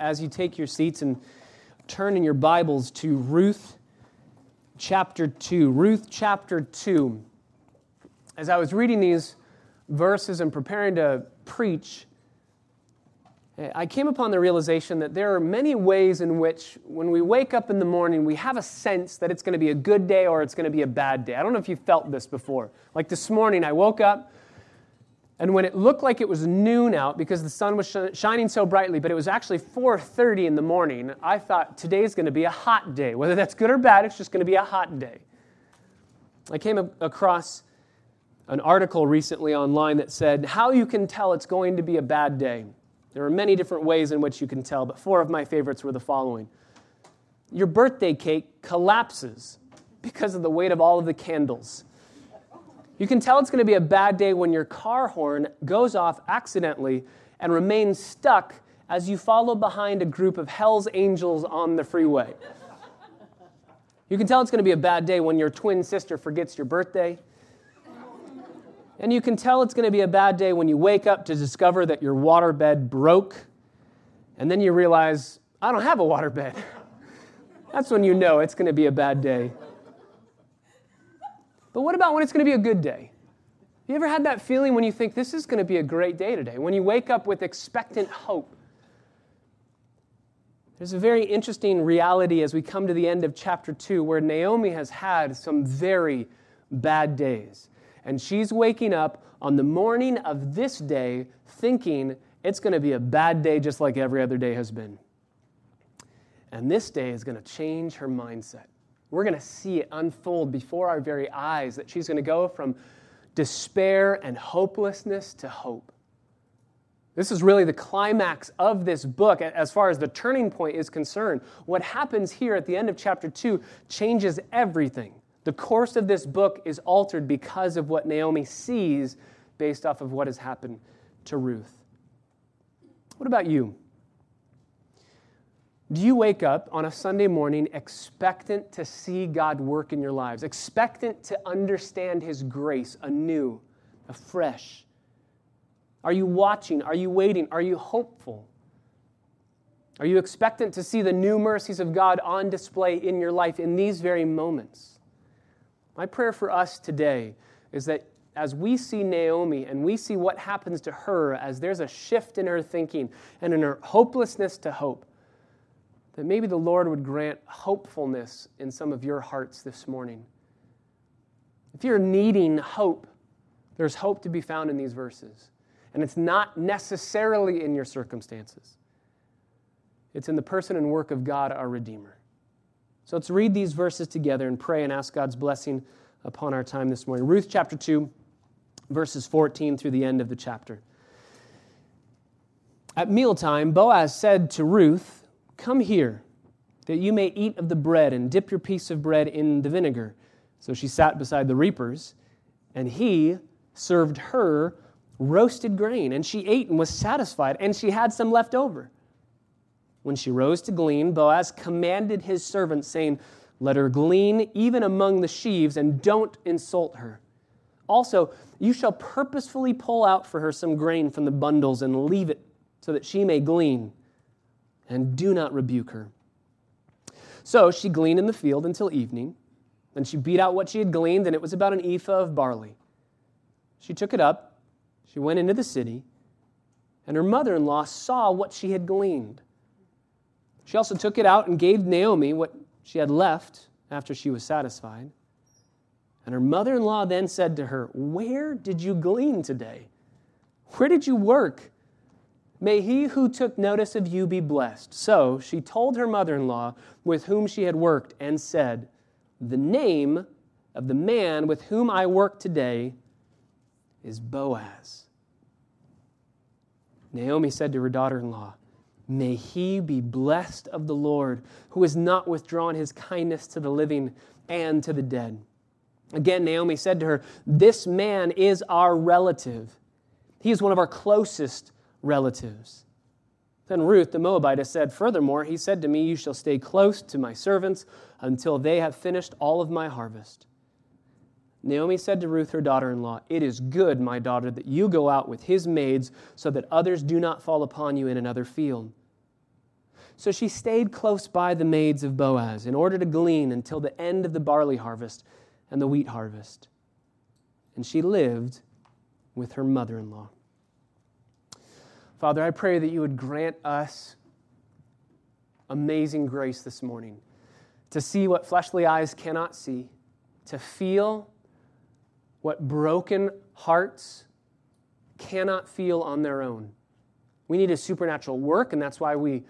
as you take your seats and turn in your Bibles to Ruth chapter 2. Ruth chapter 2. As I was reading these verses and preparing to preach, I came upon the realization that there are many ways in which, when we wake up in the morning, we have a sense that it's going to be a good day or it's going to be a bad day. I don't know if you felt this before. Like this morning, I woke up, and when it looked like it was noon out because the sun was sh- shining so brightly, but it was actually 4:30 in the morning, I thought today's going to be a hot day. Whether that's good or bad, it's just going to be a hot day. I came across an article recently online that said how you can tell it's going to be a bad day. There are many different ways in which you can tell, but four of my favorites were the following Your birthday cake collapses because of the weight of all of the candles. You can tell it's going to be a bad day when your car horn goes off accidentally and remains stuck as you follow behind a group of Hell's Angels on the freeway. You can tell it's going to be a bad day when your twin sister forgets your birthday and you can tell it's going to be a bad day when you wake up to discover that your waterbed broke. And then you realize, I don't have a waterbed. That's when you know it's going to be a bad day. But what about when it's going to be a good day? You ever had that feeling when you think this is going to be a great day today? When you wake up with expectant hope? There's a very interesting reality as we come to the end of chapter 2 where Naomi has had some very bad days. And she's waking up on the morning of this day thinking it's going to be a bad day just like every other day has been. And this day is going to change her mindset. We're going to see it unfold before our very eyes that she's going to go from despair and hopelessness to hope. This is really the climax of this book as far as the turning point is concerned. What happens here at the end of chapter 2 changes everything. The course of this book is altered because of what Naomi sees based off of what has happened to Ruth. What about you? Do you wake up on a Sunday morning expectant to see God work in your lives, expectant to understand His grace anew, afresh? Are you watching? Are you waiting? Are you hopeful? Are you expectant to see the new mercies of God on display in your life in these very moments? My prayer for us today is that as we see Naomi and we see what happens to her as there's a shift in her thinking and in her hopelessness to hope, that maybe the Lord would grant hopefulness in some of your hearts this morning. If you're needing hope, there's hope to be found in these verses. And it's not necessarily in your circumstances, it's in the person and work of God, our Redeemer. So let's read these verses together and pray and ask God's blessing upon our time this morning. Ruth chapter 2, verses 14 through the end of the chapter. At mealtime, Boaz said to Ruth, Come here, that you may eat of the bread and dip your piece of bread in the vinegar. So she sat beside the reapers, and he served her roasted grain, and she ate and was satisfied, and she had some left over. When she rose to glean, Boaz commanded his servants, saying, Let her glean even among the sheaves, and don't insult her. Also, you shall purposefully pull out for her some grain from the bundles and leave it so that she may glean, and do not rebuke her. So she gleaned in the field until evening. Then she beat out what she had gleaned, and it was about an ephah of barley. She took it up, she went into the city, and her mother in law saw what she had gleaned. She also took it out and gave Naomi what she had left after she was satisfied. And her mother in law then said to her, Where did you glean today? Where did you work? May he who took notice of you be blessed. So she told her mother in law with whom she had worked and said, The name of the man with whom I work today is Boaz. Naomi said to her daughter in law, May he be blessed of the Lord, who has not withdrawn his kindness to the living and to the dead. Again, Naomi said to her, This man is our relative. He is one of our closest relatives. Then Ruth the Moabitess said, Furthermore, he said to me, You shall stay close to my servants until they have finished all of my harvest. Naomi said to Ruth, her daughter in law, It is good, my daughter, that you go out with his maids so that others do not fall upon you in another field. So she stayed close by the maids of Boaz in order to glean until the end of the barley harvest and the wheat harvest. And she lived with her mother in law. Father, I pray that you would grant us amazing grace this morning to see what fleshly eyes cannot see, to feel what broken hearts cannot feel on their own. We need a supernatural work, and that's why we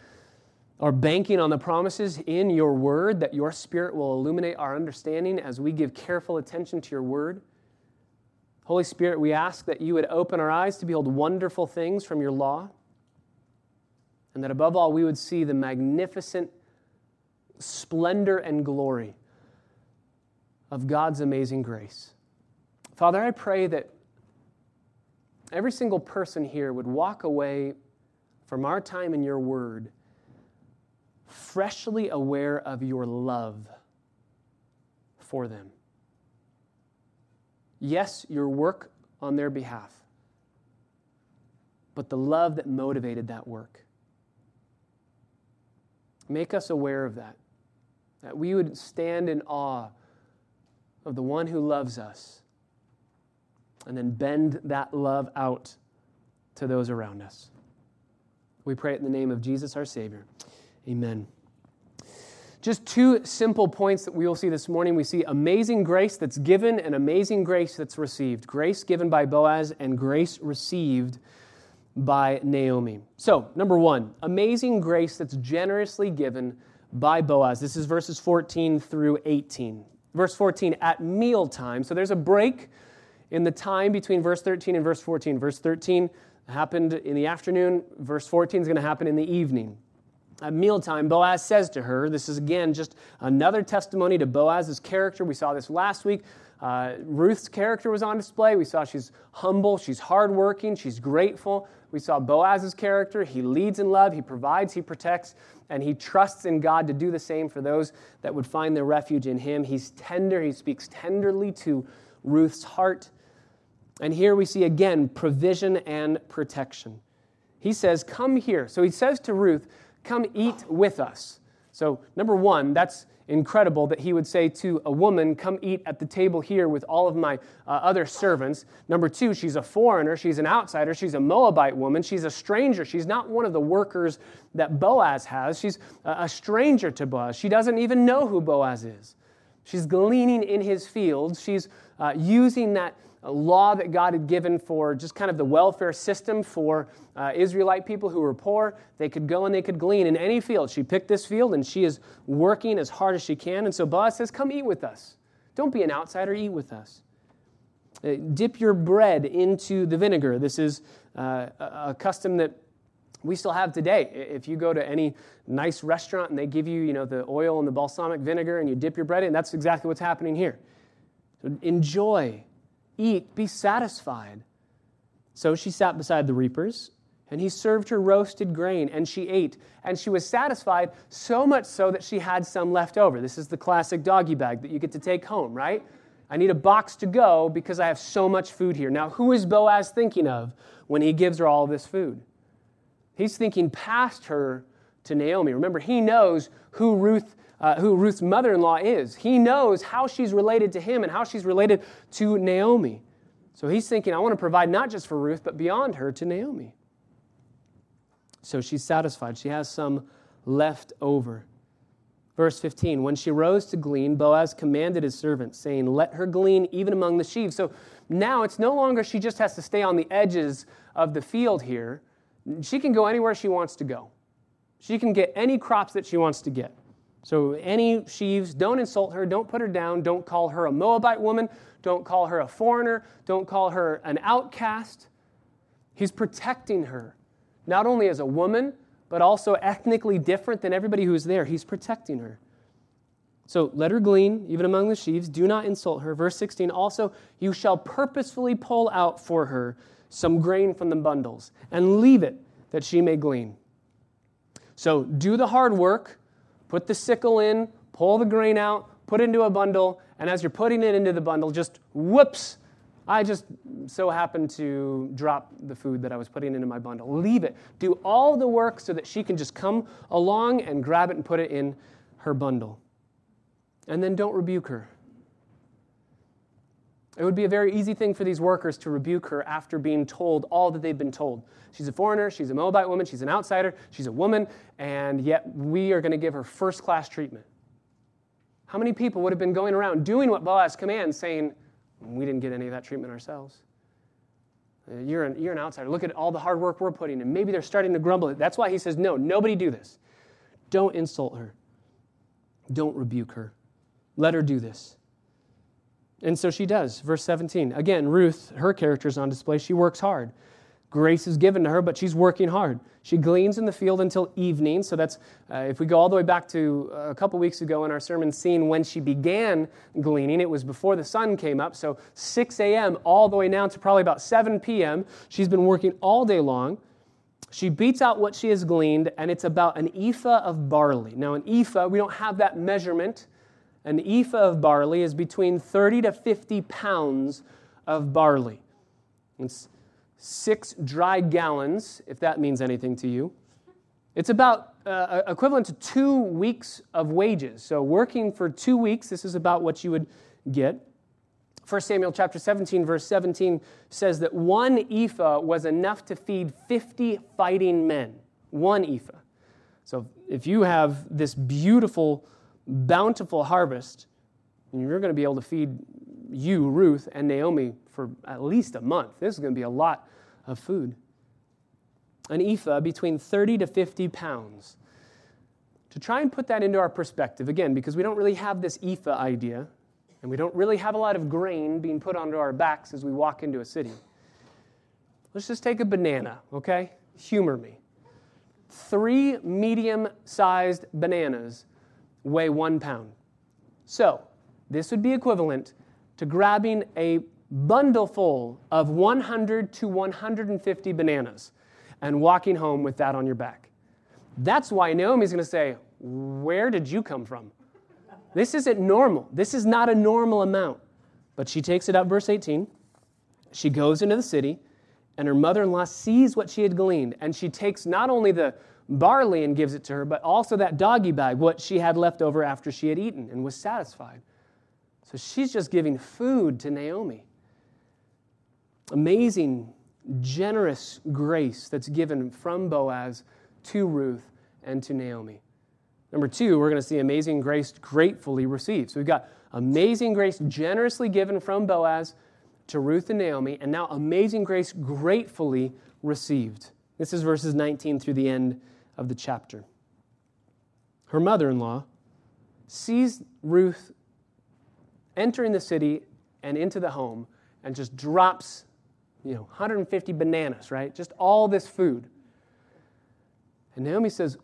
are banking on the promises in your word that your spirit will illuminate our understanding as we give careful attention to your word. Holy Spirit, we ask that you would open our eyes to behold wonderful things from your law, and that above all, we would see the magnificent splendor and glory of God's amazing grace. Father, I pray that every single person here would walk away from our time in your word freshly aware of your love for them. Yes, your work on their behalf, but the love that motivated that work. Make us aware of that, that we would stand in awe of the one who loves us and then bend that love out to those around us. We pray it in the name of Jesus, our Savior. Amen. Just two simple points that we will see this morning. We see amazing grace that's given and amazing grace that's received. Grace given by Boaz and grace received by Naomi. So, number one, amazing grace that's generously given by Boaz. This is verses 14 through 18. Verse 14, at mealtime. So there's a break in the time between verse 13 and verse 14. Verse 13 happened in the afternoon, verse 14 is going to happen in the evening at mealtime, Boaz says to her, This is again just another testimony to Boaz's character. We saw this last week. Uh, Ruth's character was on display. We saw she's humble, she's hardworking, she's grateful. We saw Boaz's character. He leads in love, he provides, he protects, and he trusts in God to do the same for those that would find their refuge in him. He's tender, he speaks tenderly to Ruth's heart. And here we see again provision and protection. He says, Come here. So he says to Ruth, Come eat with us. So, number one, that's incredible that he would say to a woman, Come eat at the table here with all of my uh, other servants. Number two, she's a foreigner. She's an outsider. She's a Moabite woman. She's a stranger. She's not one of the workers that Boaz has. She's a stranger to Boaz. She doesn't even know who Boaz is. She's gleaning in his fields. She's uh, using that law that God had given for just kind of the welfare system for uh, Israelite people who were poor. They could go and they could glean in any field. She picked this field and she is working as hard as she can. And so Boaz says, Come eat with us. Don't be an outsider, eat with us. Uh, dip your bread into the vinegar. This is uh, a custom that we still have today. If you go to any nice restaurant and they give you, you know, the oil and the balsamic vinegar and you dip your bread in, that's exactly what's happening here. So enjoy Eat, be satisfied. So she sat beside the reapers, and he served her roasted grain, and she ate, and she was satisfied, so much so that she had some left over. This is the classic doggy bag that you get to take home, right? I need a box to go because I have so much food here. Now, who is Boaz thinking of when he gives her all this food? He's thinking past her to Naomi. Remember, he knows who Ruth uh, who Ruth's mother in law is. He knows how she's related to him and how she's related to Naomi. So he's thinking, I want to provide not just for Ruth, but beyond her to Naomi. So she's satisfied. She has some left over. Verse 15 When she rose to glean, Boaz commanded his servant, saying, Let her glean even among the sheaves. So now it's no longer she just has to stay on the edges of the field here. She can go anywhere she wants to go. She can get any crops that she wants to get. So, any sheaves, don't insult her, don't put her down, don't call her a Moabite woman, don't call her a foreigner, don't call her an outcast. He's protecting her, not only as a woman, but also ethnically different than everybody who's there. He's protecting her. So let her glean, even among the sheaves. Do not insult her. Verse 16 also, you shall purposefully pull out for her some grain from the bundles and leave it that she may glean. So do the hard work put the sickle in, pull the grain out, put it into a bundle, and as you're putting it into the bundle, just whoops, I just so happened to drop the food that I was putting into my bundle. Leave it. Do all the work so that she can just come along and grab it and put it in her bundle. And then don't rebuke her. It would be a very easy thing for these workers to rebuke her after being told all that they've been told. She's a foreigner, she's a Moabite woman, she's an outsider, she's a woman, and yet we are going to give her first class treatment. How many people would have been going around doing what Boaz commands, saying, We didn't get any of that treatment ourselves? Uh, you're an, you're an outsider. Look at all the hard work we're putting in. Maybe they're starting to grumble. That's why he says, No, nobody do this. Don't insult her. Don't rebuke her. Let her do this. And so she does. Verse 17. Again, Ruth, her character is on display. She works hard. Grace is given to her, but she's working hard. She gleans in the field until evening. So that's, uh, if we go all the way back to uh, a couple weeks ago in our sermon, seeing when she began gleaning, it was before the sun came up. So 6 a.m. all the way now to probably about 7 p.m. She's been working all day long. She beats out what she has gleaned, and it's about an ephah of barley. Now, an ephah, we don't have that measurement an ephah of barley is between 30 to 50 pounds of barley. It's six dry gallons, if that means anything to you. It's about uh, equivalent to two weeks of wages. So, working for two weeks, this is about what you would get. 1 Samuel chapter 17, verse 17 says that one ephah was enough to feed 50 fighting men. One ephah. So, if you have this beautiful bountiful harvest, you're going to be able to feed you, Ruth, and Naomi for at least a month. This is going to be a lot of food. An ephah between 30 to 50 pounds. To try and put that into our perspective, again, because we don't really have this ephah idea, and we don't really have a lot of grain being put onto our backs as we walk into a city. Let's just take a banana, okay? Humor me. Three medium sized bananas weigh one pound. So, this would be equivalent to grabbing a bundle full of 100 to 150 bananas and walking home with that on your back. That's why Naomi's going to say, Where did you come from? This isn't normal. This is not a normal amount. But she takes it up, verse 18. She goes into the city, and her mother in law sees what she had gleaned, and she takes not only the barley and gives it to her, but also that doggy bag, what she had left over after she had eaten and was satisfied. So she's just giving food to Naomi. Amazing, generous grace that's given from Boaz to Ruth and to Naomi. Number two, we're going to see amazing grace gratefully received. So we've got amazing grace generously given from Boaz to Ruth and Naomi, and now amazing grace gratefully received. This is verses 19 through the end of the chapter. Her mother in law sees Ruth entering the city and into the home and just drops, you know, 150 bananas, right? Just all this food. And Naomi says,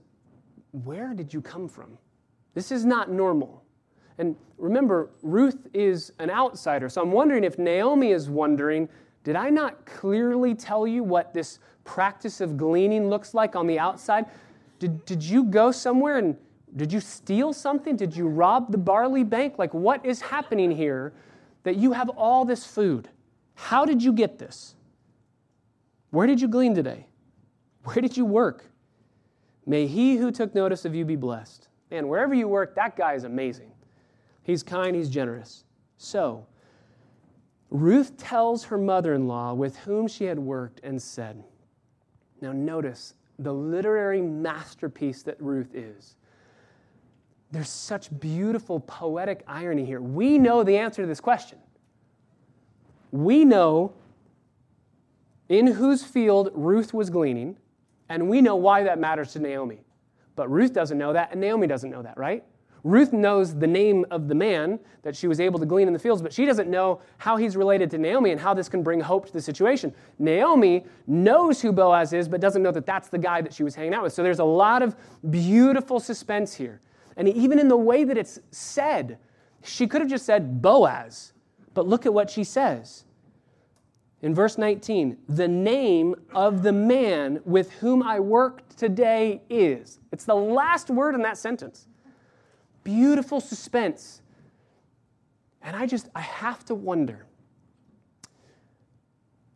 Where did you come from? This is not normal. And remember, Ruth is an outsider. So I'm wondering if Naomi is wondering, did I not clearly tell you what this practice of gleaning looks like on the outside? Did, did you go somewhere and did you steal something? Did you rob the barley bank? Like, what is happening here that you have all this food? How did you get this? Where did you glean today? Where did you work? May he who took notice of you be blessed. Man, wherever you work, that guy is amazing. He's kind, he's generous. So, Ruth tells her mother in law with whom she had worked and said, Now, notice the literary masterpiece that Ruth is. There's such beautiful poetic irony here. We know the answer to this question. We know in whose field Ruth was gleaning, and we know why that matters to Naomi. But Ruth doesn't know that, and Naomi doesn't know that, right? Ruth knows the name of the man that she was able to glean in the fields, but she doesn't know how he's related to Naomi and how this can bring hope to the situation. Naomi knows who Boaz is, but doesn't know that that's the guy that she was hanging out with. So there's a lot of beautiful suspense here. And even in the way that it's said, she could have just said Boaz, but look at what she says. In verse 19, the name of the man with whom I worked today is. It's the last word in that sentence beautiful suspense. And I just, I have to wonder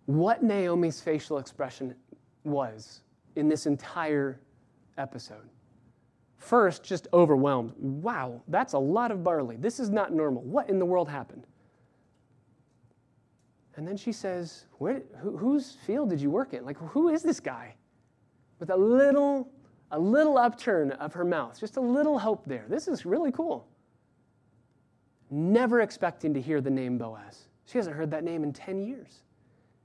what Naomi's facial expression was in this entire episode. First, just overwhelmed. Wow, that's a lot of barley. This is not normal. What in the world happened? And then she says, Where, who, whose field did you work in? Like, who is this guy? With a little, a little upturn of her mouth, just a little hope there. This is really cool. Never expecting to hear the name Boaz. She hasn't heard that name in 10 years.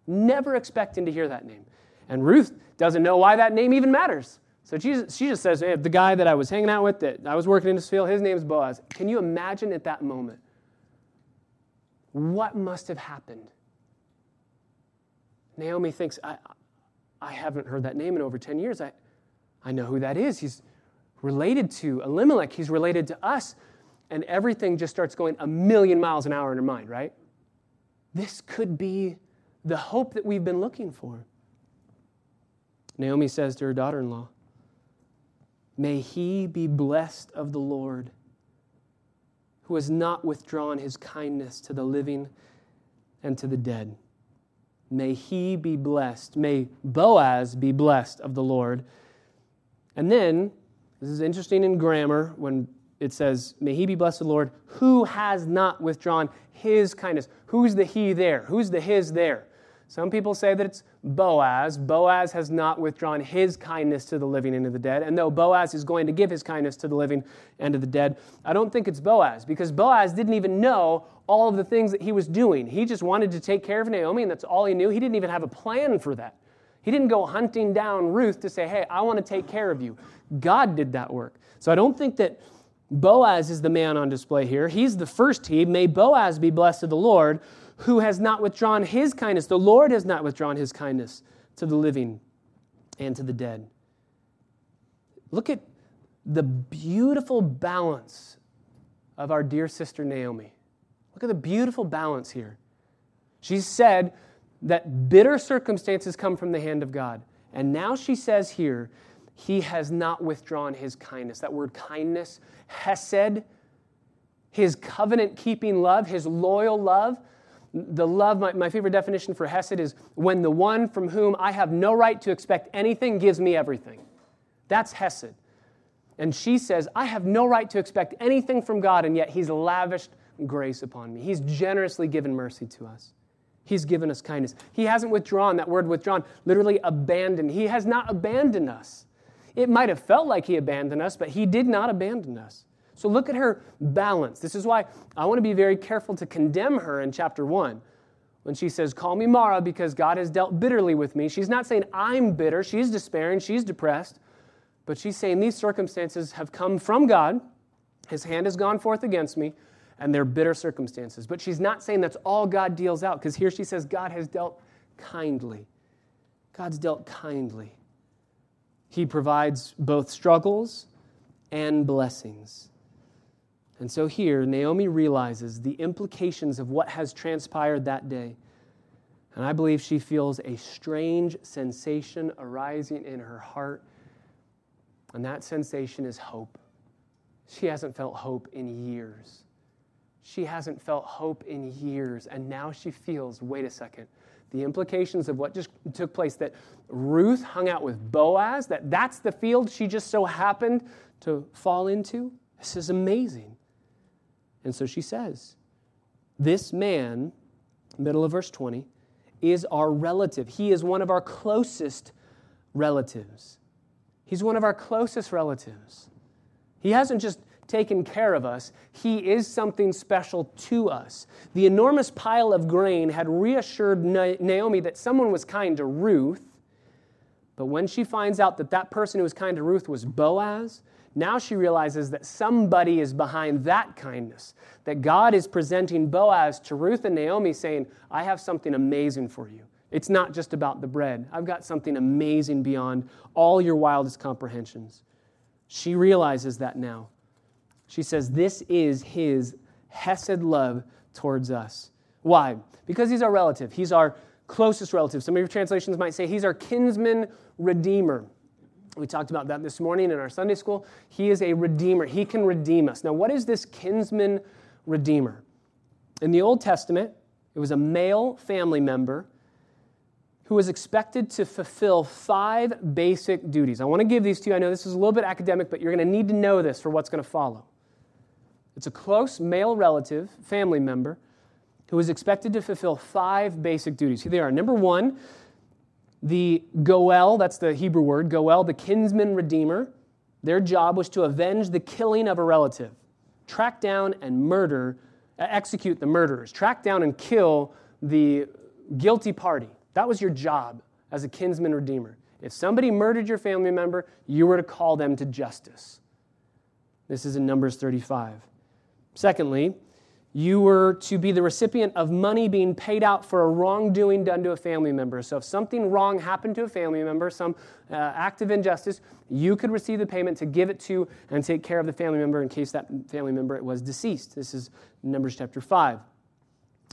Never expecting to hear that name. And Ruth doesn't know why that name even matters. So she, she just says, hey, the guy that I was hanging out with, that I was working in this field, his name's Boaz. Can you imagine at that moment what must have happened? Naomi thinks, I, I haven't heard that name in over 10 years. I, I know who that is. He's related to Elimelech, he's related to us. And everything just starts going a million miles an hour in her mind, right? This could be the hope that we've been looking for. Naomi says to her daughter in law, May he be blessed of the Lord, who has not withdrawn his kindness to the living and to the dead. May he be blessed. May Boaz be blessed of the Lord. And then, this is interesting in grammar when it says, May he be blessed the Lord, who has not withdrawn his kindness. Who's the he there? Who's the his there? Some people say that it's Boaz. Boaz has not withdrawn his kindness to the living and to the dead. And though Boaz is going to give his kindness to the living and to the dead, I don't think it's Boaz because Boaz didn't even know all of the things that he was doing. He just wanted to take care of Naomi, and that's all he knew. He didn't even have a plan for that. He didn't go hunting down Ruth to say, Hey, I want to take care of you. God did that work. So I don't think that Boaz is the man on display here. He's the first he. May Boaz be blessed of the Lord who has not withdrawn his kindness. The Lord has not withdrawn his kindness to the living and to the dead. Look at the beautiful balance of our dear sister Naomi. Look at the beautiful balance here. She said that bitter circumstances come from the hand of God. And now she says here, He has not withdrawn His kindness. That word kindness, hesed, His covenant keeping love, His loyal love, the love, my, my favorite definition for Hesed is when the one from whom I have no right to expect anything gives me everything. That's Hesed. And she says, I have no right to expect anything from God, and yet He's lavished grace upon me. He's generously given mercy to us. He's given us kindness. He hasn't withdrawn, that word withdrawn, literally abandoned. He has not abandoned us. It might have felt like He abandoned us, but He did not abandon us. So look at her balance. This is why I want to be very careful to condemn her in chapter 1. When she says, Call me Mara because God has dealt bitterly with me, she's not saying I'm bitter. She's despairing. She's depressed. But she's saying these circumstances have come from God. His hand has gone forth against me, and they're bitter circumstances. But she's not saying that's all God deals out because here she says, God has dealt kindly. God's dealt kindly. He provides both struggles and blessings. And so here, Naomi realizes the implications of what has transpired that day. And I believe she feels a strange sensation arising in her heart. And that sensation is hope. She hasn't felt hope in years. She hasn't felt hope in years. And now she feels wait a second. The implications of what just took place that Ruth hung out with Boaz, that that's the field she just so happened to fall into. This is amazing. And so she says, This man, middle of verse 20, is our relative. He is one of our closest relatives. He's one of our closest relatives. He hasn't just taken care of us, he is something special to us. The enormous pile of grain had reassured Naomi that someone was kind to Ruth. But when she finds out that that person who was kind to Ruth was Boaz, now she realizes that somebody is behind that kindness, that God is presenting Boaz to Ruth and Naomi, saying, I have something amazing for you. It's not just about the bread. I've got something amazing beyond all your wildest comprehensions. She realizes that now. She says, This is his Hesed love towards us. Why? Because he's our relative. He's our closest relative. Some of your translations might say he's our kinsman redeemer. We talked about that this morning in our Sunday school. He is a redeemer, he can redeem us. Now, what is this kinsman redeemer? In the Old Testament, it was a male family member who was expected to fulfill five basic duties. I want to give these to you. I know this is a little bit academic, but you're going to need to know this for what's going to follow. It's a close male relative, family member, who is expected to fulfill five basic duties. Here they are. Number one, the Goel, that's the Hebrew word, Goel, the kinsman redeemer. Their job was to avenge the killing of a relative, track down and murder, execute the murderers, track down and kill the guilty party. That was your job as a kinsman redeemer. If somebody murdered your family member, you were to call them to justice. This is in Numbers 35. Secondly, you were to be the recipient of money being paid out for a wrongdoing done to a family member. So, if something wrong happened to a family member, some uh, act of injustice, you could receive the payment to give it to and take care of the family member in case that family member was deceased. This is Numbers chapter 5.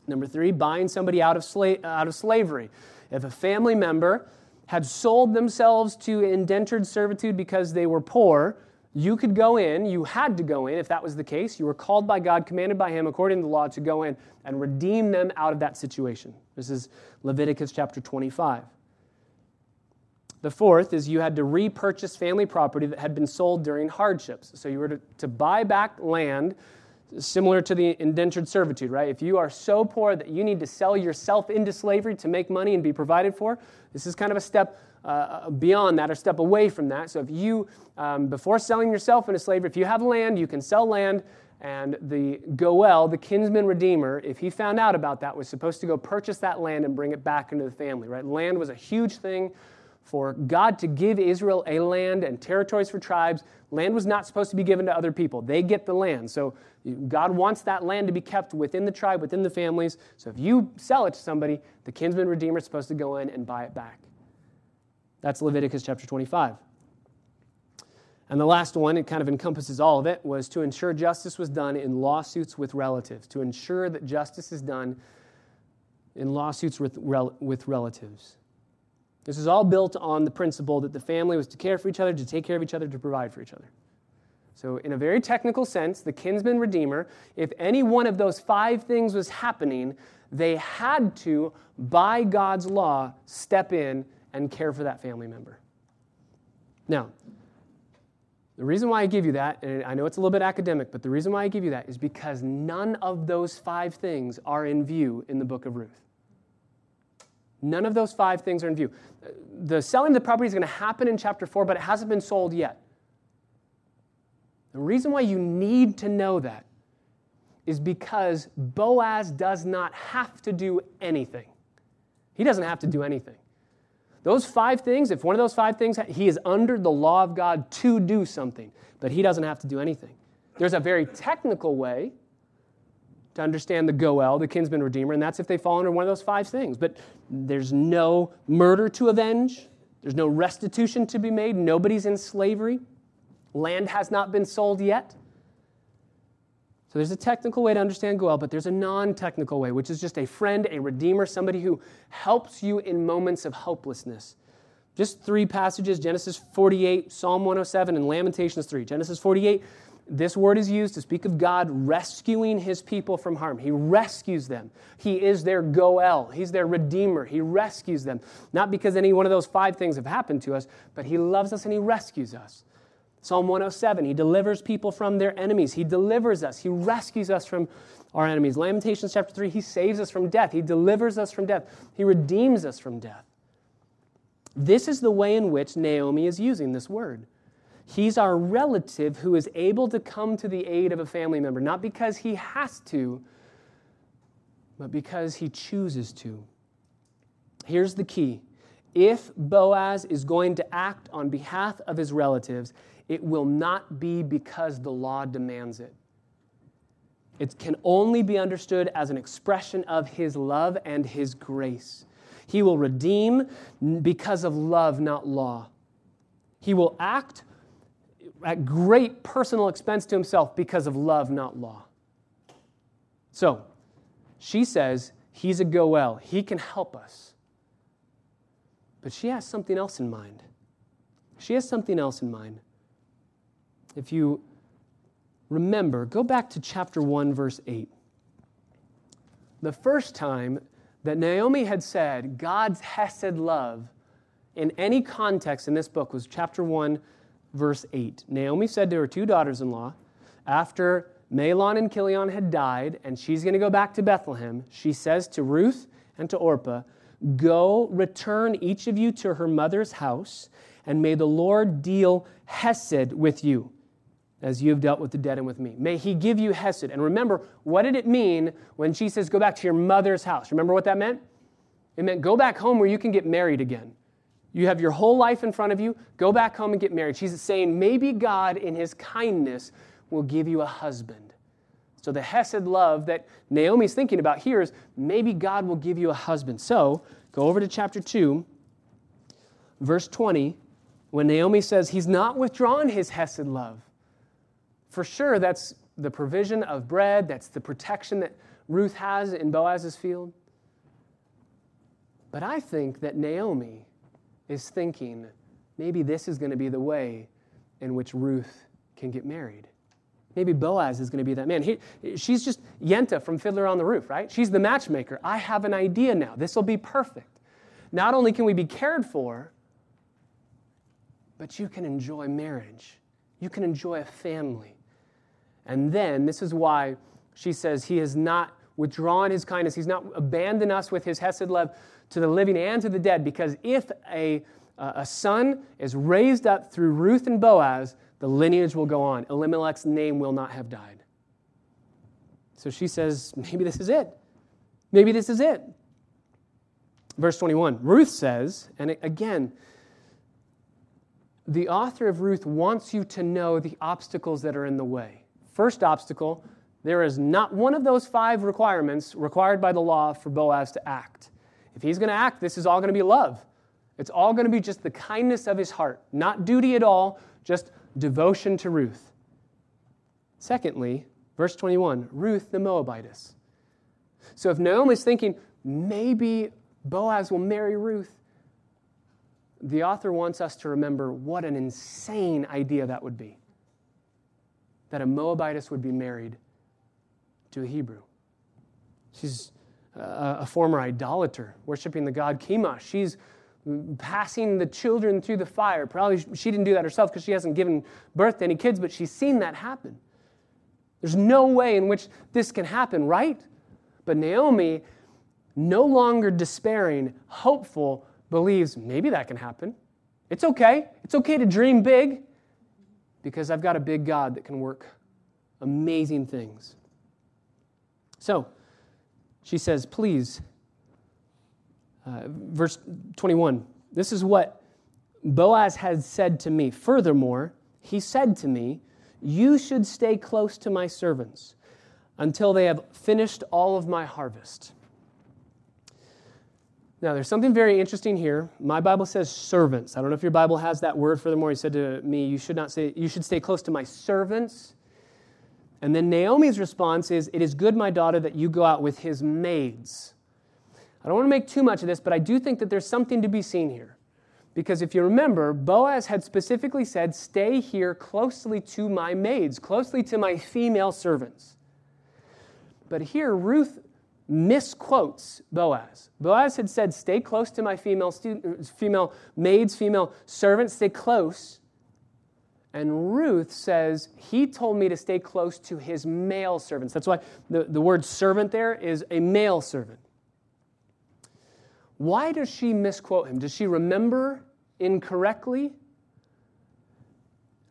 Number three, buying somebody out of, sla- out of slavery. If a family member had sold themselves to indentured servitude because they were poor, you could go in, you had to go in if that was the case. You were called by God, commanded by Him according to the law to go in and redeem them out of that situation. This is Leviticus chapter 25. The fourth is you had to repurchase family property that had been sold during hardships. So you were to, to buy back land similar to the indentured servitude, right? If you are so poor that you need to sell yourself into slavery to make money and be provided for, this is kind of a step uh, beyond that or step away from that. So if you, um, before selling yourself into slavery, if you have land, you can sell land. And the Goel, the kinsman redeemer, if he found out about that, was supposed to go purchase that land and bring it back into the family, right? Land was a huge thing for God to give Israel a land and territories for tribes. Land was not supposed to be given to other people. They get the land. So God wants that land to be kept within the tribe, within the families. So if you sell it to somebody, the kinsman redeemer is supposed to go in and buy it back. That's Leviticus chapter 25. And the last one, it kind of encompasses all of it, was to ensure justice was done in lawsuits with relatives, to ensure that justice is done in lawsuits with, rel- with relatives. This is all built on the principle that the family was to care for each other, to take care of each other, to provide for each other. So, in a very technical sense, the kinsman redeemer, if any one of those five things was happening, they had to, by God's law, step in and care for that family member. Now, the reason why I give you that, and I know it's a little bit academic, but the reason why I give you that is because none of those five things are in view in the book of Ruth. None of those five things are in view. The selling of the property is going to happen in chapter 4, but it hasn't been sold yet. The reason why you need to know that is because Boaz does not have to do anything. He doesn't have to do anything. Those five things, if one of those five things, he is under the law of God to do something, but he doesn't have to do anything. There's a very technical way to understand the Goel, the kinsman redeemer, and that's if they fall under one of those five things. But there's no murder to avenge, there's no restitution to be made, nobody's in slavery, land has not been sold yet. So there's a technical way to understand Goel, but there's a non technical way, which is just a friend, a redeemer, somebody who helps you in moments of helplessness. Just three passages Genesis 48, Psalm 107, and Lamentations 3. Genesis 48, this word is used to speak of God rescuing his people from harm. He rescues them. He is their Goel. He's their redeemer. He rescues them. Not because any one of those five things have happened to us, but he loves us and he rescues us. Psalm 107, he delivers people from their enemies. He delivers us. He rescues us from our enemies. Lamentations chapter 3, he saves us from death. He delivers us from death. He redeems us from death. This is the way in which Naomi is using this word. He's our relative who is able to come to the aid of a family member, not because he has to, but because he chooses to. Here's the key if Boaz is going to act on behalf of his relatives, it will not be because the law demands it. It can only be understood as an expression of his love and his grace. He will redeem because of love, not law. He will act at great personal expense to himself because of love, not law. So, she says he's a Goel. He can help us. But she has something else in mind. She has something else in mind if you remember, go back to chapter 1, verse 8. The first time that Naomi had said God's Hesed love in any context in this book was chapter 1, verse 8. Naomi said to her two daughters in law, after Mahlon and Chilion had died, and she's going to go back to Bethlehem, she says to Ruth and to Orpah, Go, return each of you to her mother's house, and may the Lord deal Hesed with you, as you have dealt with the dead and with me. May he give you Hesed. And remember, what did it mean when she says, Go back to your mother's house? Remember what that meant? It meant go back home where you can get married again. You have your whole life in front of you. Go back home and get married. She's saying, maybe God, in his kindness, will give you a husband. So the Hesed love that Naomi's thinking about here is maybe God will give you a husband. So go over to chapter 2, verse 20, when Naomi says he's not withdrawn his Hesed love. For sure, that's the provision of bread, that's the protection that Ruth has in Boaz's field. But I think that Naomi is thinking maybe this is going to be the way in which Ruth can get married. Maybe Boaz is going to be that man. He, she's just Yenta from Fiddler on the Roof, right? She's the matchmaker. I have an idea now. This will be perfect. Not only can we be cared for, but you can enjoy marriage. You can enjoy a family. And then, this is why she says, He has not withdrawn His kindness. He's not abandoned us with His Hesed love to the living and to the dead. Because if a, a son is raised up through Ruth and Boaz, the lineage will go on. Elimelech's name will not have died. So she says, maybe this is it. Maybe this is it. Verse 21, Ruth says, and again, the author of Ruth wants you to know the obstacles that are in the way. First obstacle, there is not one of those five requirements required by the law for Boaz to act. If he's going to act, this is all going to be love. It's all going to be just the kindness of his heart, not duty at all, just devotion to Ruth. Secondly, verse 21, Ruth the Moabitess. So if Naomi's thinking, maybe Boaz will marry Ruth, the author wants us to remember what an insane idea that would be. That a Moabitess would be married to a Hebrew. She's a, a former idolater, worshiping the god Chemosh. She's passing the children through the fire. Probably she didn't do that herself because she hasn't given birth to any kids, but she's seen that happen. There's no way in which this can happen, right? But Naomi, no longer despairing, hopeful, believes maybe that can happen. It's okay. It's okay to dream big because I've got a big God that can work amazing things. So she says, Please uh, verse 21 this is what Boaz had said to me. Furthermore, he said to me, You should stay close to my servants until they have finished all of my harvest. Now, there's something very interesting here. My Bible says servants. I don't know if your Bible has that word. Furthermore, he said to me, You should not say, you should stay close to my servants. And then Naomi's response is, It is good, my daughter, that you go out with his maids. I don't want to make too much of this, but I do think that there's something to be seen here. Because if you remember, Boaz had specifically said, Stay here closely to my maids, closely to my female servants. But here, Ruth misquotes Boaz. Boaz had said, Stay close to my female, student, female maids, female servants, stay close. And Ruth says, He told me to stay close to his male servants. That's why the, the word servant there is a male servant. Why does she misquote him? Does she remember incorrectly?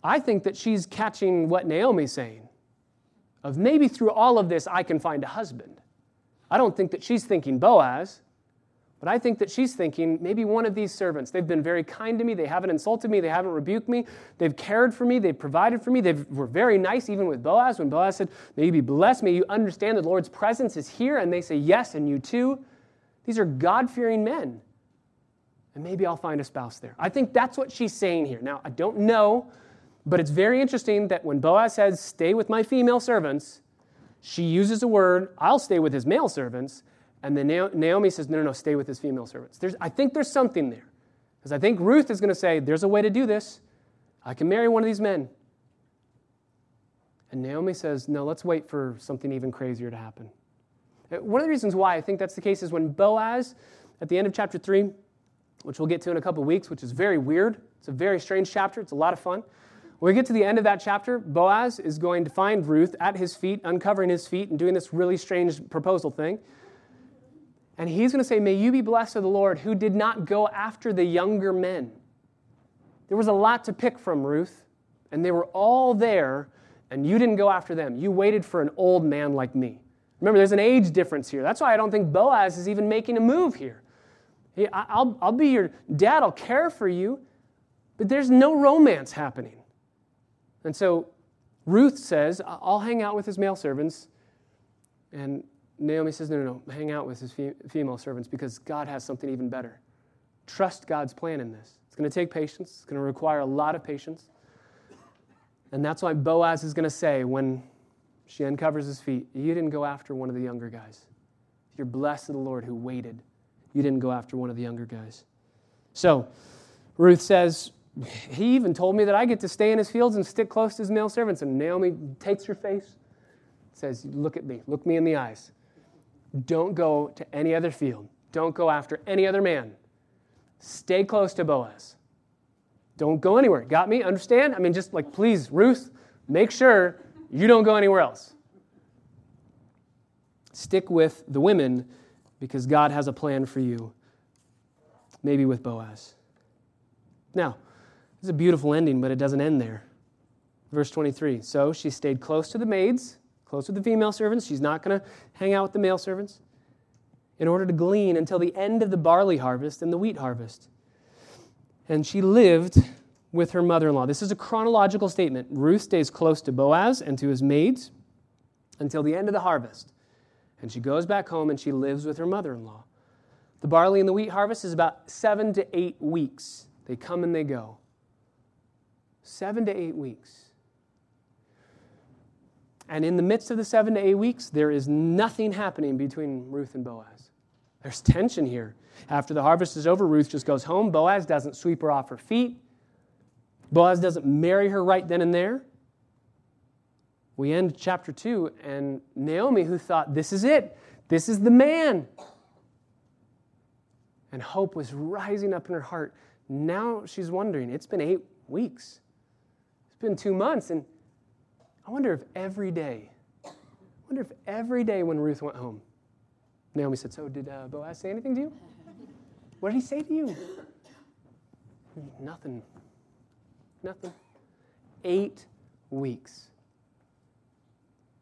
I think that she's catching what Naomi's saying of maybe through all of this I can find a husband. I don't think that she's thinking Boaz, but I think that she's thinking maybe one of these servants. They've been very kind to me. They haven't insulted me. They haven't rebuked me. They've cared for me. They've provided for me. They were very nice, even with Boaz. When Boaz said, May you be blessed. May you understand the Lord's presence is here. And they say, Yes, and you too. These are God fearing men. And maybe I'll find a spouse there. I think that's what she's saying here. Now, I don't know, but it's very interesting that when Boaz says, Stay with my female servants, she uses a word, I'll stay with his male servants. And then Naomi says, No, no, no, stay with his female servants. There's, I think there's something there. Because I think Ruth is going to say, There's a way to do this. I can marry one of these men. And Naomi says, No, let's wait for something even crazier to happen. Uh, one of the reasons why I think that's the case is when Boaz, at the end of chapter 3, which we'll get to in a couple weeks, which is very weird, it's a very strange chapter, it's a lot of fun. When we get to the end of that chapter, Boaz is going to find Ruth at his feet, uncovering his feet, and doing this really strange proposal thing. And he's going to say, May you be blessed of the Lord, who did not go after the younger men. There was a lot to pick from, Ruth, and they were all there, and you didn't go after them. You waited for an old man like me. Remember, there's an age difference here. That's why I don't think Boaz is even making a move here. I'll, I'll be your dad, I'll care for you, but there's no romance happening. And so Ruth says, I'll hang out with his male servants. And Naomi says, No, no, no, hang out with his female servants because God has something even better. Trust God's plan in this. It's going to take patience, it's going to require a lot of patience. And that's why Boaz is going to say when she uncovers his feet, You didn't go after one of the younger guys. You're blessed of the Lord who waited. You didn't go after one of the younger guys. So Ruth says, He even told me that I get to stay in his fields and stick close to his male servants. And Naomi takes her face, says, Look at me, look me in the eyes. Don't go to any other field. Don't go after any other man. Stay close to Boaz. Don't go anywhere. Got me? Understand? I mean, just like, please, Ruth, make sure you don't go anywhere else. Stick with the women because God has a plan for you, maybe with Boaz. Now, is a beautiful ending, but it doesn't end there. Verse 23 So she stayed close to the maids close with the female servants. She's not going to hang out with the male servants in order to glean until the end of the barley harvest and the wheat harvest. And she lived with her mother in law. This is a chronological statement. Ruth stays close to Boaz and to his maids until the end of the harvest. And she goes back home and she lives with her mother in law. The barley and the wheat harvest is about seven to eight weeks. They come and they go. Seven to eight weeks. And in the midst of the seven to eight weeks, there is nothing happening between Ruth and Boaz. There's tension here. After the harvest is over, Ruth just goes home. Boaz doesn't sweep her off her feet. Boaz doesn't marry her right then and there. We end chapter 2, and Naomi, who thought, this is it, this is the man. And hope was rising up in her heart. Now she's wondering, it's been eight weeks, been two months, and I wonder if every day, I wonder if every day when Ruth went home, Naomi said, So did uh, Boaz say anything to you? What did he say to you? Nothing. Nothing. Eight weeks.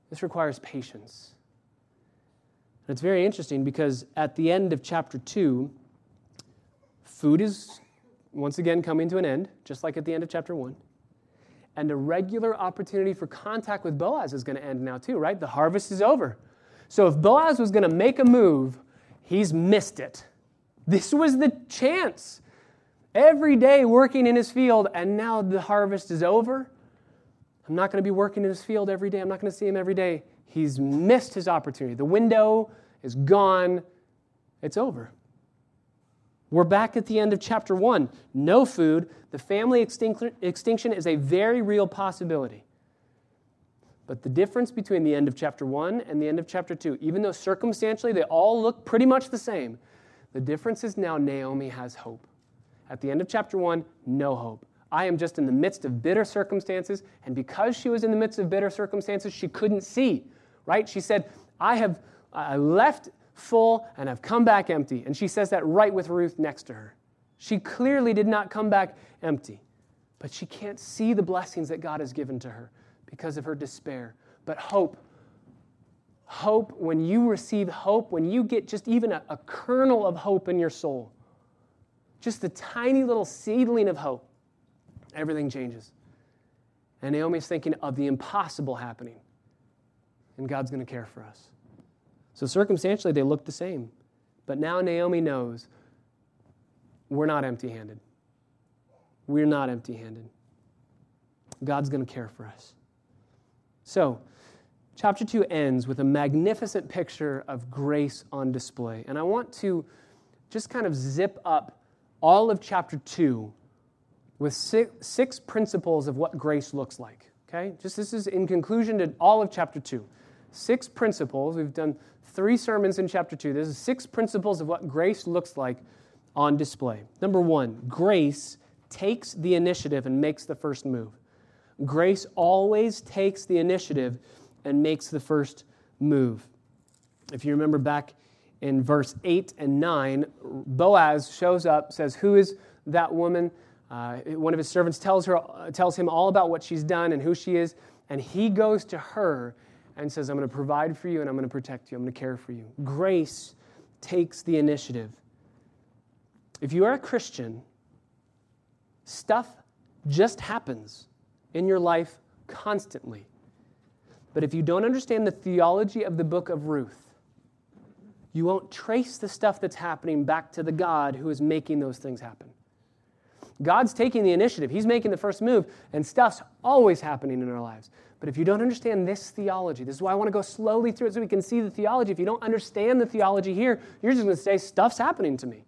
This requires patience. And it's very interesting because at the end of chapter 2, food is once again coming to an end, just like at the end of chapter 1 and a regular opportunity for contact with Boaz is going to end now, too, right? The harvest is over. So if Boaz was going to make a move, he's missed it. This was the chance. Every day working in his field, and now the harvest is over. I'm not going to be working in his field every day. I'm not going to see him every day. He's missed his opportunity. The window is gone. It's over. We're back at the end of chapter one. No food. The family extinction is a very real possibility. But the difference between the end of chapter one and the end of chapter two, even though circumstantially they all look pretty much the same, the difference is now Naomi has hope. At the end of chapter one, no hope. I am just in the midst of bitter circumstances, and because she was in the midst of bitter circumstances, she couldn't see, right? She said, I have I left full, and I've come back empty. And she says that right with Ruth next to her. She clearly did not come back empty, but she can't see the blessings that God has given to her because of her despair. But hope, hope, when you receive hope, when you get just even a, a kernel of hope in your soul, just a tiny little seedling of hope, everything changes. And Naomi's thinking of the impossible happening, and God's going to care for us. So circumstantially, they look the same. But now Naomi knows we're not empty handed. We're not empty handed. God's going to care for us. So, chapter 2 ends with a magnificent picture of grace on display. And I want to just kind of zip up all of chapter 2 with six, six principles of what grace looks like. Okay? Just this is in conclusion to all of chapter 2. Six principles. We've done three sermons in chapter 2. This is six principles of what grace looks like on display. Number one, grace takes the initiative and makes the first move. Grace always takes the initiative and makes the first move. If you remember back in verse 8 and 9, Boaz shows up, says, Who is that woman? Uh, one of his servants tells, her, tells him all about what she's done and who she is, and he goes to her and says, I'm going to provide for you and I'm going to protect you, I'm going to care for you. Grace takes the initiative. If you are a Christian, stuff just happens in your life constantly. But if you don't understand the theology of the book of Ruth, you won't trace the stuff that's happening back to the God who is making those things happen. God's taking the initiative, He's making the first move, and stuff's always happening in our lives. But if you don't understand this theology, this is why I want to go slowly through it so we can see the theology. If you don't understand the theology here, you're just going to say, Stuff's happening to me,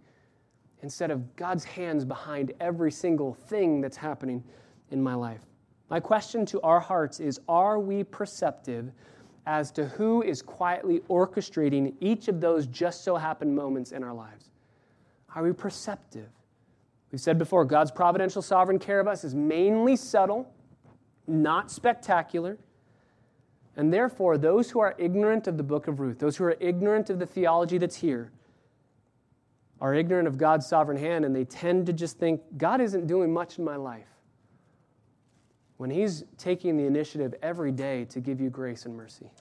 instead of God's hands behind every single thing that's happening in my life. My question to our hearts is Are we perceptive as to who is quietly orchestrating each of those just so happen moments in our lives? Are we perceptive? We've said before, God's providential sovereign care of us is mainly subtle, not spectacular. And therefore, those who are ignorant of the book of Ruth, those who are ignorant of the theology that's here, are ignorant of God's sovereign hand, and they tend to just think, God isn't doing much in my life when He's taking the initiative every day to give you grace and mercy?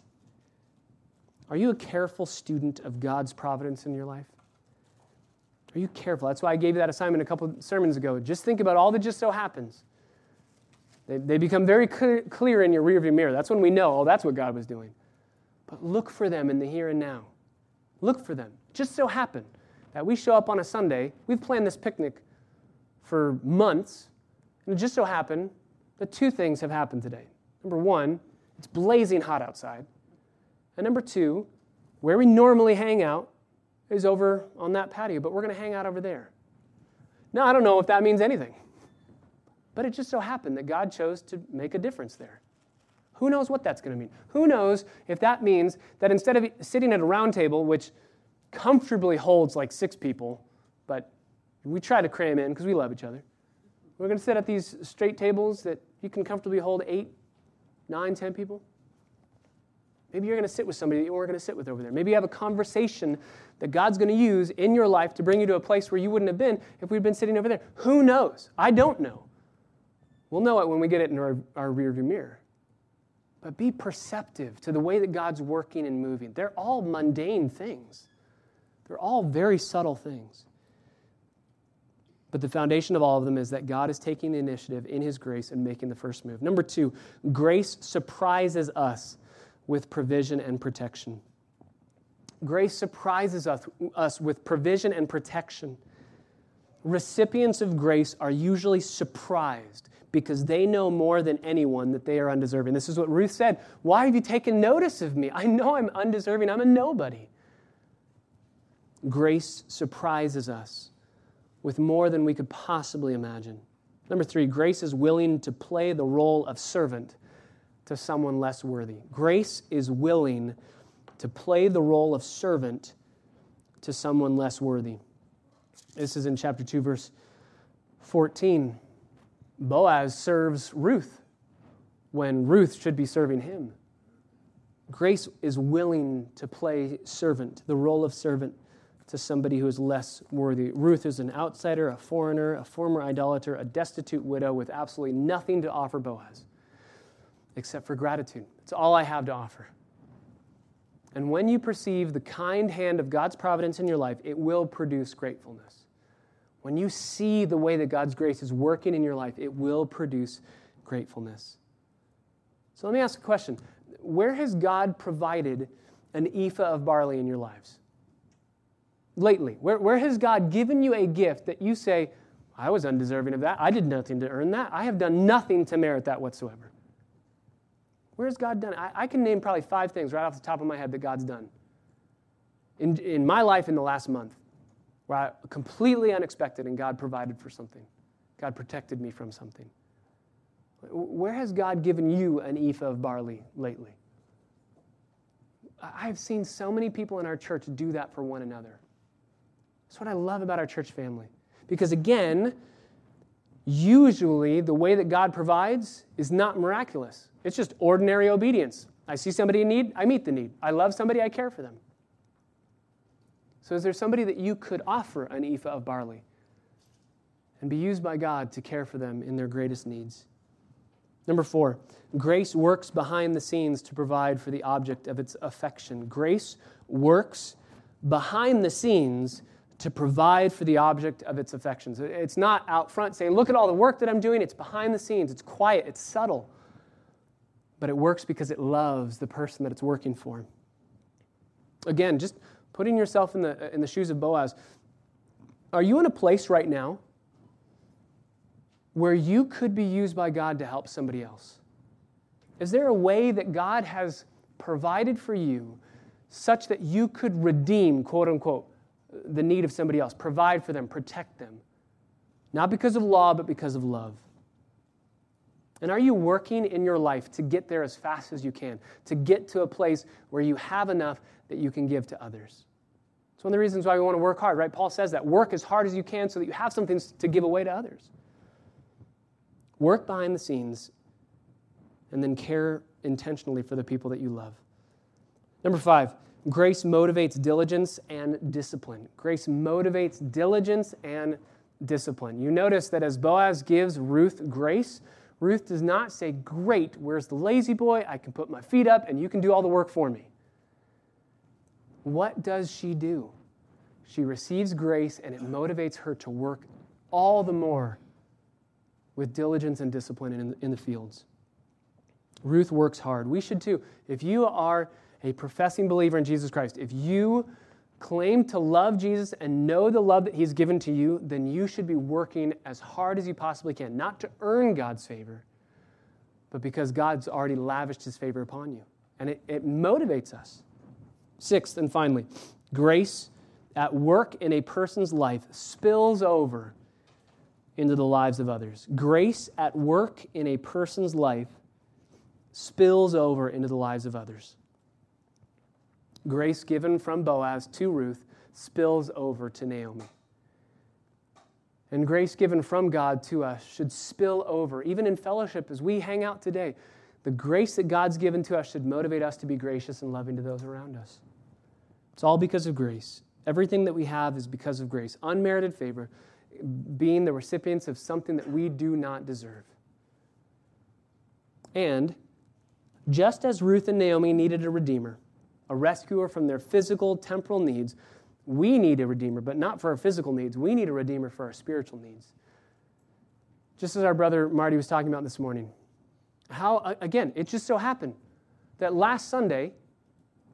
Are you a careful student of God's providence in your life? Are you careful? That's why I gave you that assignment a couple sermons ago. Just think about all that just so happens. They, they become very clear, clear in your rearview mirror. That's when we know, oh, that's what God was doing. But look for them in the here and now. Look for them. Just so happen that we show up on a Sunday. We've planned this picnic for months, and it just so happened that two things have happened today. Number one, it's blazing hot outside. And number two, where we normally hang out is over on that patio, but we're going to hang out over there. Now, I don't know if that means anything, but it just so happened that God chose to make a difference there. Who knows what that's going to mean? Who knows if that means that instead of sitting at a round table, which comfortably holds like six people, but we try to cram in because we love each other, we're going to sit at these straight tables that you can comfortably hold eight, nine, ten people. Maybe you're going to sit with somebody that you weren't going to sit with over there. Maybe you have a conversation that God's going to use in your life to bring you to a place where you wouldn't have been if we'd been sitting over there. Who knows? I don't know. We'll know it when we get it in our, our rearview mirror. But be perceptive to the way that God's working and moving. They're all mundane things, they're all very subtle things. But the foundation of all of them is that God is taking the initiative in His grace and making the first move. Number two, grace surprises us with provision and protection. Grace surprises us, us with provision and protection. Recipients of grace are usually surprised because they know more than anyone that they are undeserving. This is what Ruth said. Why have you taken notice of me? I know I'm undeserving, I'm a nobody. Grace surprises us with more than we could possibly imagine. Number three, grace is willing to play the role of servant to someone less worthy. Grace is willing to play the role of servant to someone less worthy. This is in chapter 2, verse 14. Boaz serves Ruth when Ruth should be serving him. Grace is willing to play servant, the role of servant to somebody who is less worthy. Ruth is an outsider, a foreigner, a former idolater, a destitute widow with absolutely nothing to offer Boaz except for gratitude. It's all I have to offer. And when you perceive the kind hand of God's providence in your life, it will produce gratefulness. When you see the way that God's grace is working in your life, it will produce gratefulness. So let me ask a question Where has God provided an ephah of barley in your lives? lately? Where, where has God given you a gift that you say, I was undeserving of that. I did nothing to earn that. I have done nothing to merit that whatsoever. Where has God done? I, I can name probably five things right off the top of my head that God's done in, in my life in the last month where I completely unexpected and God provided for something. God protected me from something. Where has God given you an ephah of barley lately? I've seen so many people in our church do that for one another. That's what I love about our church family. Because again, usually the way that God provides is not miraculous, it's just ordinary obedience. I see somebody in need, I meet the need. I love somebody, I care for them. So, is there somebody that you could offer an ephah of barley and be used by God to care for them in their greatest needs? Number four, grace works behind the scenes to provide for the object of its affection. Grace works behind the scenes to provide for the object of its affections. It's not out front saying, Look at all the work that I'm doing. It's behind the scenes, it's quiet, it's subtle. But it works because it loves the person that it's working for. Again, just putting yourself in the, uh, in the shoes of Boaz. Are you in a place right now where you could be used by God to help somebody else? Is there a way that God has provided for you such that you could redeem, quote unquote, the need of somebody else, provide for them, protect them? Not because of law, but because of love. And are you working in your life to get there as fast as you can, to get to a place where you have enough that you can give to others? It's one of the reasons why we want to work hard, right? Paul says that work as hard as you can so that you have something to give away to others. Work behind the scenes and then care intentionally for the people that you love. Number five, grace motivates diligence and discipline. Grace motivates diligence and discipline. You notice that as Boaz gives Ruth grace, Ruth does not say, Great, where's the La-Z-Boy? I can put my feet up and you can do all the work for me. What does she do? She receives grace and it motivates her to work all the more with diligence and discipline in, in the fields. Ruth works hard. We should too. If you are a professing believer in Jesus Christ, if you claim to love Jesus and know the love that He's given to you, then you should be working as hard as you possibly can, not to earn God's favor, but because God's already lavished His favor upon you. And it, it motivates us. Sixth and finally, grace at work in a person's life spills over into the lives of others. Grace at work in a person's life spills over into the lives of others. Grace given from Boaz to Ruth spills over to Naomi. And grace given from God to us should spill over, even in fellowship as we hang out today. The grace that God's given to us should motivate us to be gracious and loving to those around us. It's all because of grace. Everything that we have is because of grace. Unmerited favor, being the recipients of something that we do not deserve. And just as Ruth and Naomi needed a redeemer, a rescuer from their physical, temporal needs, we need a redeemer, but not for our physical needs. We need a redeemer for our spiritual needs. Just as our brother Marty was talking about this morning. How, again, it just so happened that last Sunday,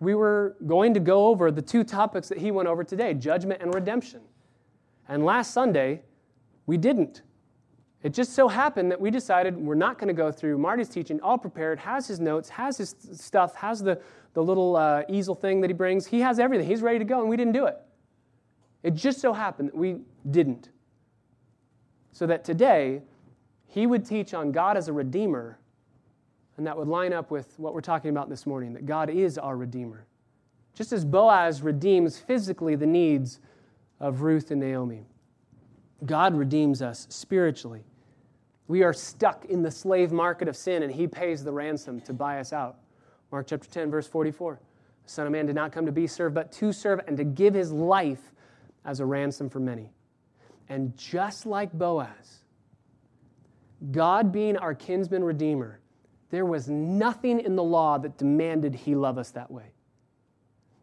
we were going to go over the two topics that he went over today judgment and redemption. And last Sunday, we didn't. It just so happened that we decided we're not going to go through Marty's teaching, all prepared, has his notes, has his stuff, has the, the little uh, easel thing that he brings. He has everything. He's ready to go, and we didn't do it. It just so happened that we didn't. So that today, he would teach on God as a redeemer, and that would line up with what we're talking about this morning that God is our redeemer. Just as Boaz redeems physically the needs of Ruth and Naomi. God redeems us spiritually. We are stuck in the slave market of sin, and He pays the ransom to buy us out. Mark chapter 10, verse 44. The Son of Man did not come to be served, but to serve and to give His life as a ransom for many. And just like Boaz, God being our kinsman redeemer, there was nothing in the law that demanded He love us that way.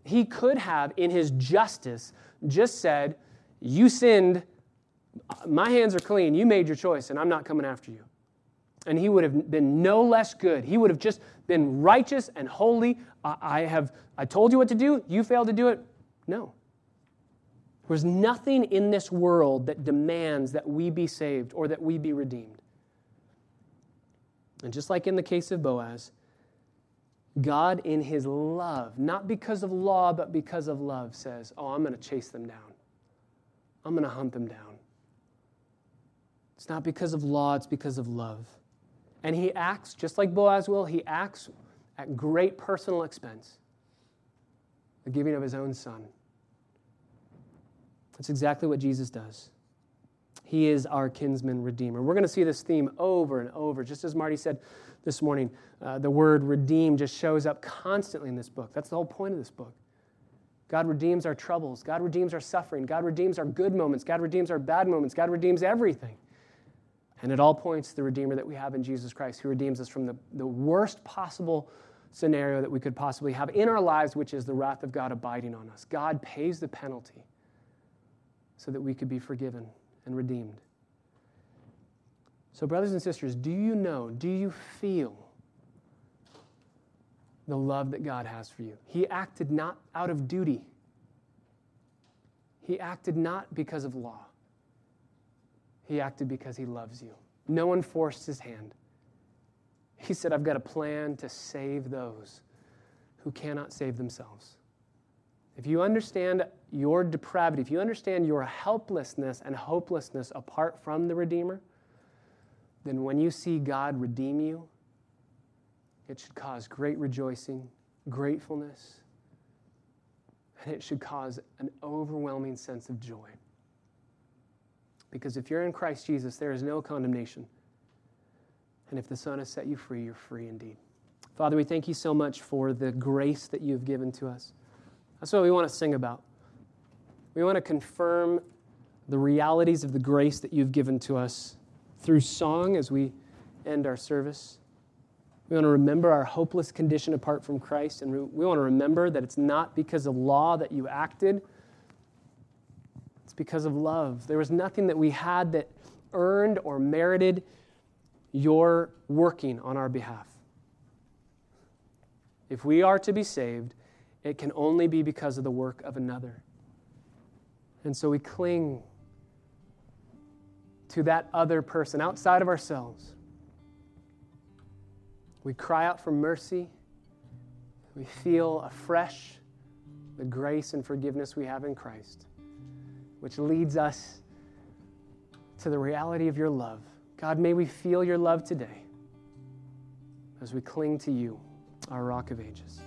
He could have, in His justice, just said, You sinned, my hands are clean, you made your choice, and I'm not coming after you. And he would have been no less good. He would have just been righteous and holy. I have I told you what to do, you failed to do it. No. There's nothing in this world that demands that we be saved or that we be redeemed. And just like in the case of Boaz, God, in his love, not because of law, but because of love, says, Oh, I'm going to chase them down. I'm going to hunt them down. It's not because of law, it's because of love. And he acts, just like Boaz will, he acts at great personal expense. the giving of his own son. That's exactly what Jesus does. He is our kinsman redeemer. We're going to see this theme over and over. Just as Marty said this morning, uh, the word redeem just shows up constantly in this book. That's the whole point of this book. God redeems our troubles. God redeems our suffering. God redeems our good moments. God redeems our bad moments. God redeems everything. And it all points to the Redeemer that we have in Jesus Christ, who redeems us from the, the worst possible scenario that we could possibly have in our lives, which is the wrath of God abiding on us. God pays the penalty so that we could be forgiven and redeemed. So, brothers and sisters, do you know, do you feel the love that God has for you? He acted not out of duty, He acted not because of law. He acted because He loves you. No one forced His hand. He said, I've got a plan to save those who cannot save themselves. If you understand your depravity, if you understand your helplessness and hopelessness apart from the Redeemer, then when you see God redeem you, it should cause great rejoicing, gratefulness, and it should cause an overwhelming sense of joy. Because if you're in Christ Jesus, there is no condemnation. And if the Son has set you free, you're free indeed. Father, we thank you so much for the grace that you've given to us. That's what we want to sing about. We want to confirm the realities of the grace that you've given to us through song as we end our service. We want to remember our hopeless condition apart from Christ, and we want to remember that it's not because of law that you acted, it's because of love. There was nothing that we had that earned or merited your working on our behalf. If we are to be saved, it can only be because of the work of another. And so we cling to that other person outside of ourselves. We cry out for mercy. We feel afresh the grace and forgiveness we have in Christ, which leads us to the reality of your love. God, may we feel your love today as we cling to you, our rock of ages.